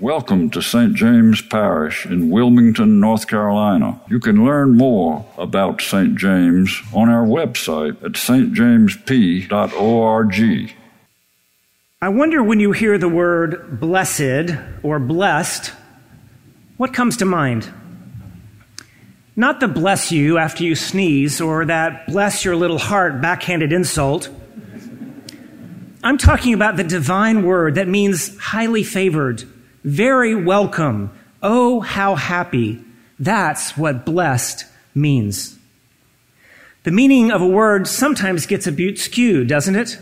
Welcome to St. James Parish in Wilmington, North Carolina. You can learn more about St. James on our website at stjamesp.org. I wonder when you hear the word blessed or blessed, what comes to mind? Not the bless you after you sneeze or that bless your little heart backhanded insult. I'm talking about the divine word that means highly favored very welcome. Oh, how happy. That's what blessed means. The meaning of a word sometimes gets a bit skewed, doesn't it?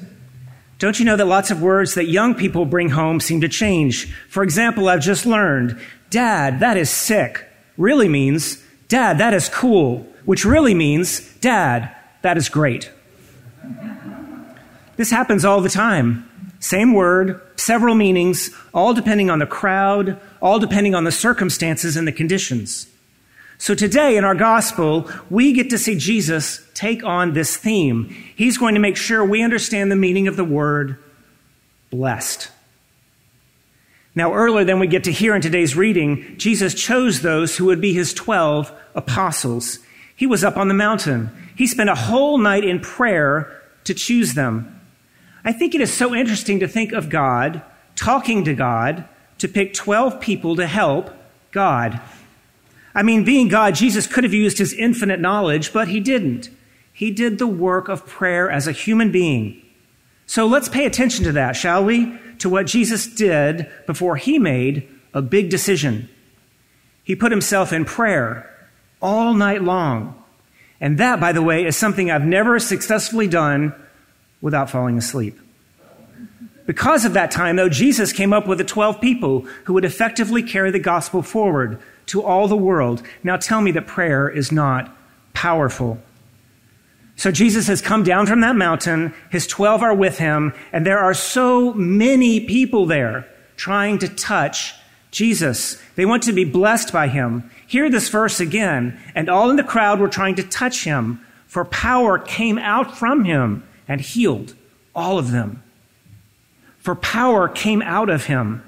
Don't you know that lots of words that young people bring home seem to change? For example, I've just learned, Dad, that is sick, really means, Dad, that is cool, which really means, Dad, that is great. This happens all the time. Same word, several meanings, all depending on the crowd, all depending on the circumstances and the conditions. So today in our gospel, we get to see Jesus take on this theme. He's going to make sure we understand the meaning of the word blessed. Now, earlier than we get to hear in today's reading, Jesus chose those who would be his 12 apostles. He was up on the mountain. He spent a whole night in prayer to choose them. I think it is so interesting to think of God talking to God to pick 12 people to help God. I mean, being God, Jesus could have used his infinite knowledge, but he didn't. He did the work of prayer as a human being. So let's pay attention to that, shall we? To what Jesus did before he made a big decision. He put himself in prayer all night long. And that, by the way, is something I've never successfully done without falling asleep. Because of that time, though, Jesus came up with the 12 people who would effectively carry the gospel forward to all the world. Now tell me that prayer is not powerful. So Jesus has come down from that mountain. His 12 are with him, and there are so many people there trying to touch Jesus. They want to be blessed by him. Hear this verse again. And all in the crowd were trying to touch him, for power came out from him and healed all of them. For power came out of him.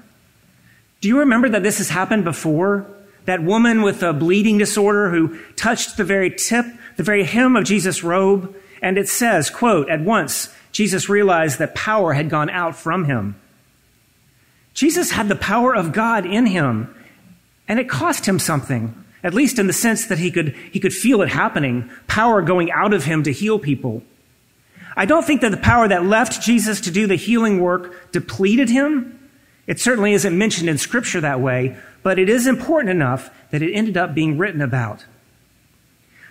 Do you remember that this has happened before? That woman with a bleeding disorder who touched the very tip, the very hem of Jesus' robe, and it says, quote, at once Jesus realized that power had gone out from him. Jesus had the power of God in him, and it cost him something, at least in the sense that he could, he could feel it happening, power going out of him to heal people. I don't think that the power that left Jesus to do the healing work depleted him. It certainly isn't mentioned in Scripture that way, but it is important enough that it ended up being written about.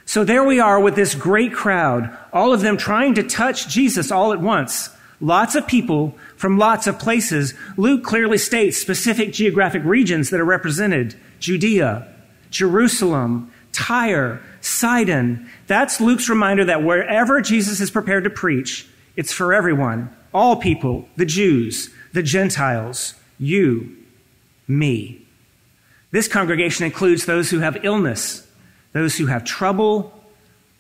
So there we are with this great crowd, all of them trying to touch Jesus all at once. Lots of people from lots of places. Luke clearly states specific geographic regions that are represented Judea, Jerusalem, Tyre, Sidon. That's Luke's reminder that wherever Jesus is prepared to preach, it's for everyone, all people, the Jews, the Gentiles, you, me. This congregation includes those who have illness, those who have trouble,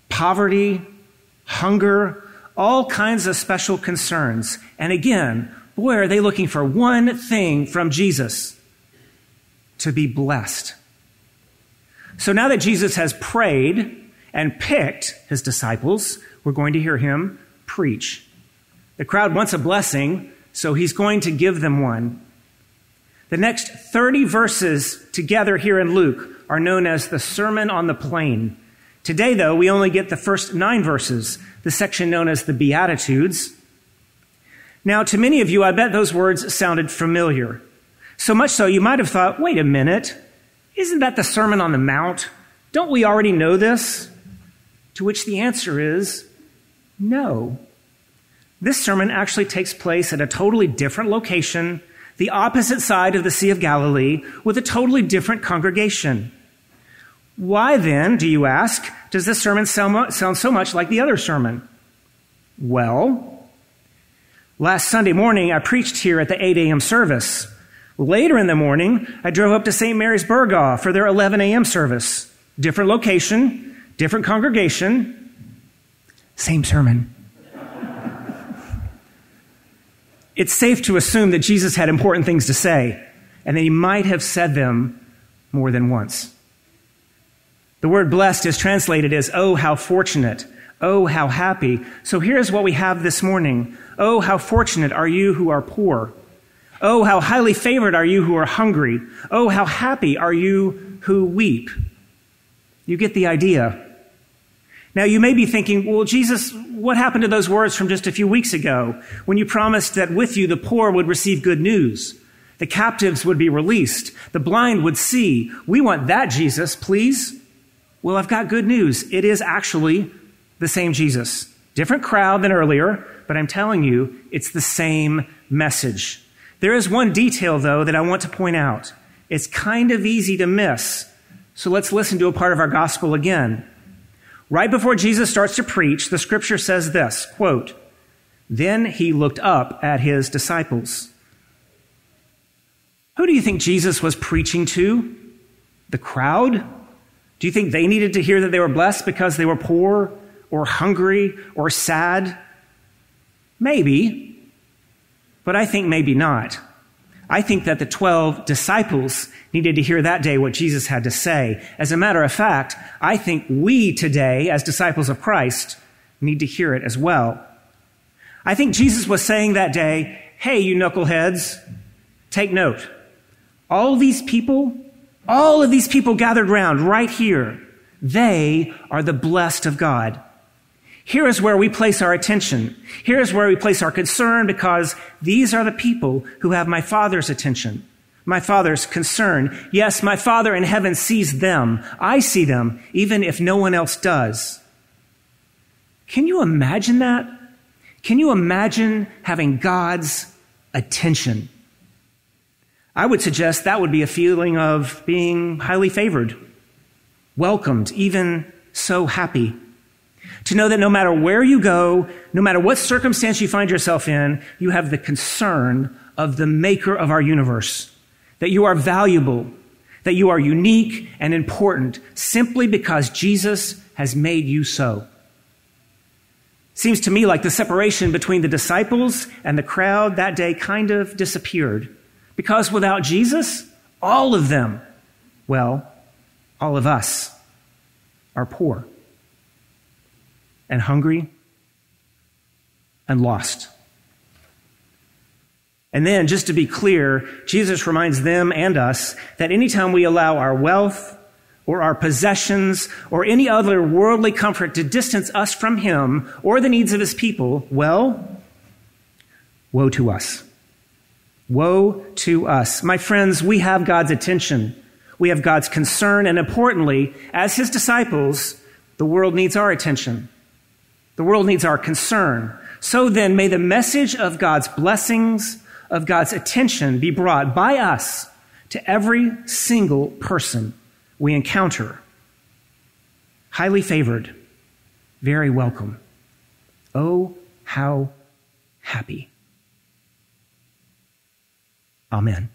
poverty, hunger, all kinds of special concerns. And again, boy, are they looking for one thing from Jesus to be blessed. So now that Jesus has prayed and picked his disciples, we're going to hear him preach. The crowd wants a blessing, so he's going to give them one. The next 30 verses together here in Luke are known as the Sermon on the Plain. Today, though, we only get the first nine verses, the section known as the Beatitudes. Now, to many of you, I bet those words sounded familiar. So much so, you might have thought, wait a minute, isn't that the Sermon on the Mount? Don't we already know this? To which the answer is no. This sermon actually takes place at a totally different location, the opposite side of the Sea of Galilee, with a totally different congregation. Why then, do you ask, does this sermon sound so much like the other sermon? Well, last Sunday morning I preached here at the 8 a.m. service. Later in the morning, I drove up to St. Mary's Burgaw for their 11 a.m. service. Different location, different congregation, same sermon. it's safe to assume that Jesus had important things to say. and that he might have said them more than once. The word blessed is translated as, oh, how fortunate. Oh, how happy. So here's what we have this morning. Oh, how fortunate are you who are poor. Oh, how highly favored are you who are hungry. Oh, how happy are you who weep. You get the idea. Now, you may be thinking, well, Jesus, what happened to those words from just a few weeks ago when you promised that with you the poor would receive good news? The captives would be released. The blind would see. We want that Jesus, please. Well, I've got good news. It is actually the same Jesus. Different crowd than earlier, but I'm telling you, it's the same message. There is one detail, though, that I want to point out. It's kind of easy to miss. So let's listen to a part of our gospel again. Right before Jesus starts to preach, the scripture says this quote, Then he looked up at his disciples. Who do you think Jesus was preaching to? The crowd? Do you think they needed to hear that they were blessed because they were poor or hungry or sad? Maybe, but I think maybe not. I think that the 12 disciples needed to hear that day what Jesus had to say. As a matter of fact, I think we today, as disciples of Christ, need to hear it as well. I think Jesus was saying that day, hey, you knuckleheads, take note. All these people all of these people gathered round right here, they are the blessed of God. Here is where we place our attention. Here is where we place our concern because these are the people who have my Father's attention, my Father's concern. Yes, my Father in heaven sees them. I see them, even if no one else does. Can you imagine that? Can you imagine having God's attention? I would suggest that would be a feeling of being highly favored, welcomed, even so happy. To know that no matter where you go, no matter what circumstance you find yourself in, you have the concern of the maker of our universe. That you are valuable, that you are unique and important simply because Jesus has made you so. Seems to me like the separation between the disciples and the crowd that day kind of disappeared. Because without Jesus, all of them, well, all of us are poor and hungry and lost. And then, just to be clear, Jesus reminds them and us that anytime we allow our wealth or our possessions or any other worldly comfort to distance us from Him or the needs of His people, well, woe to us. Woe to us. My friends, we have God's attention. We have God's concern. And importantly, as his disciples, the world needs our attention. The world needs our concern. So then, may the message of God's blessings, of God's attention be brought by us to every single person we encounter. Highly favored, very welcome. Oh, how happy. Amen.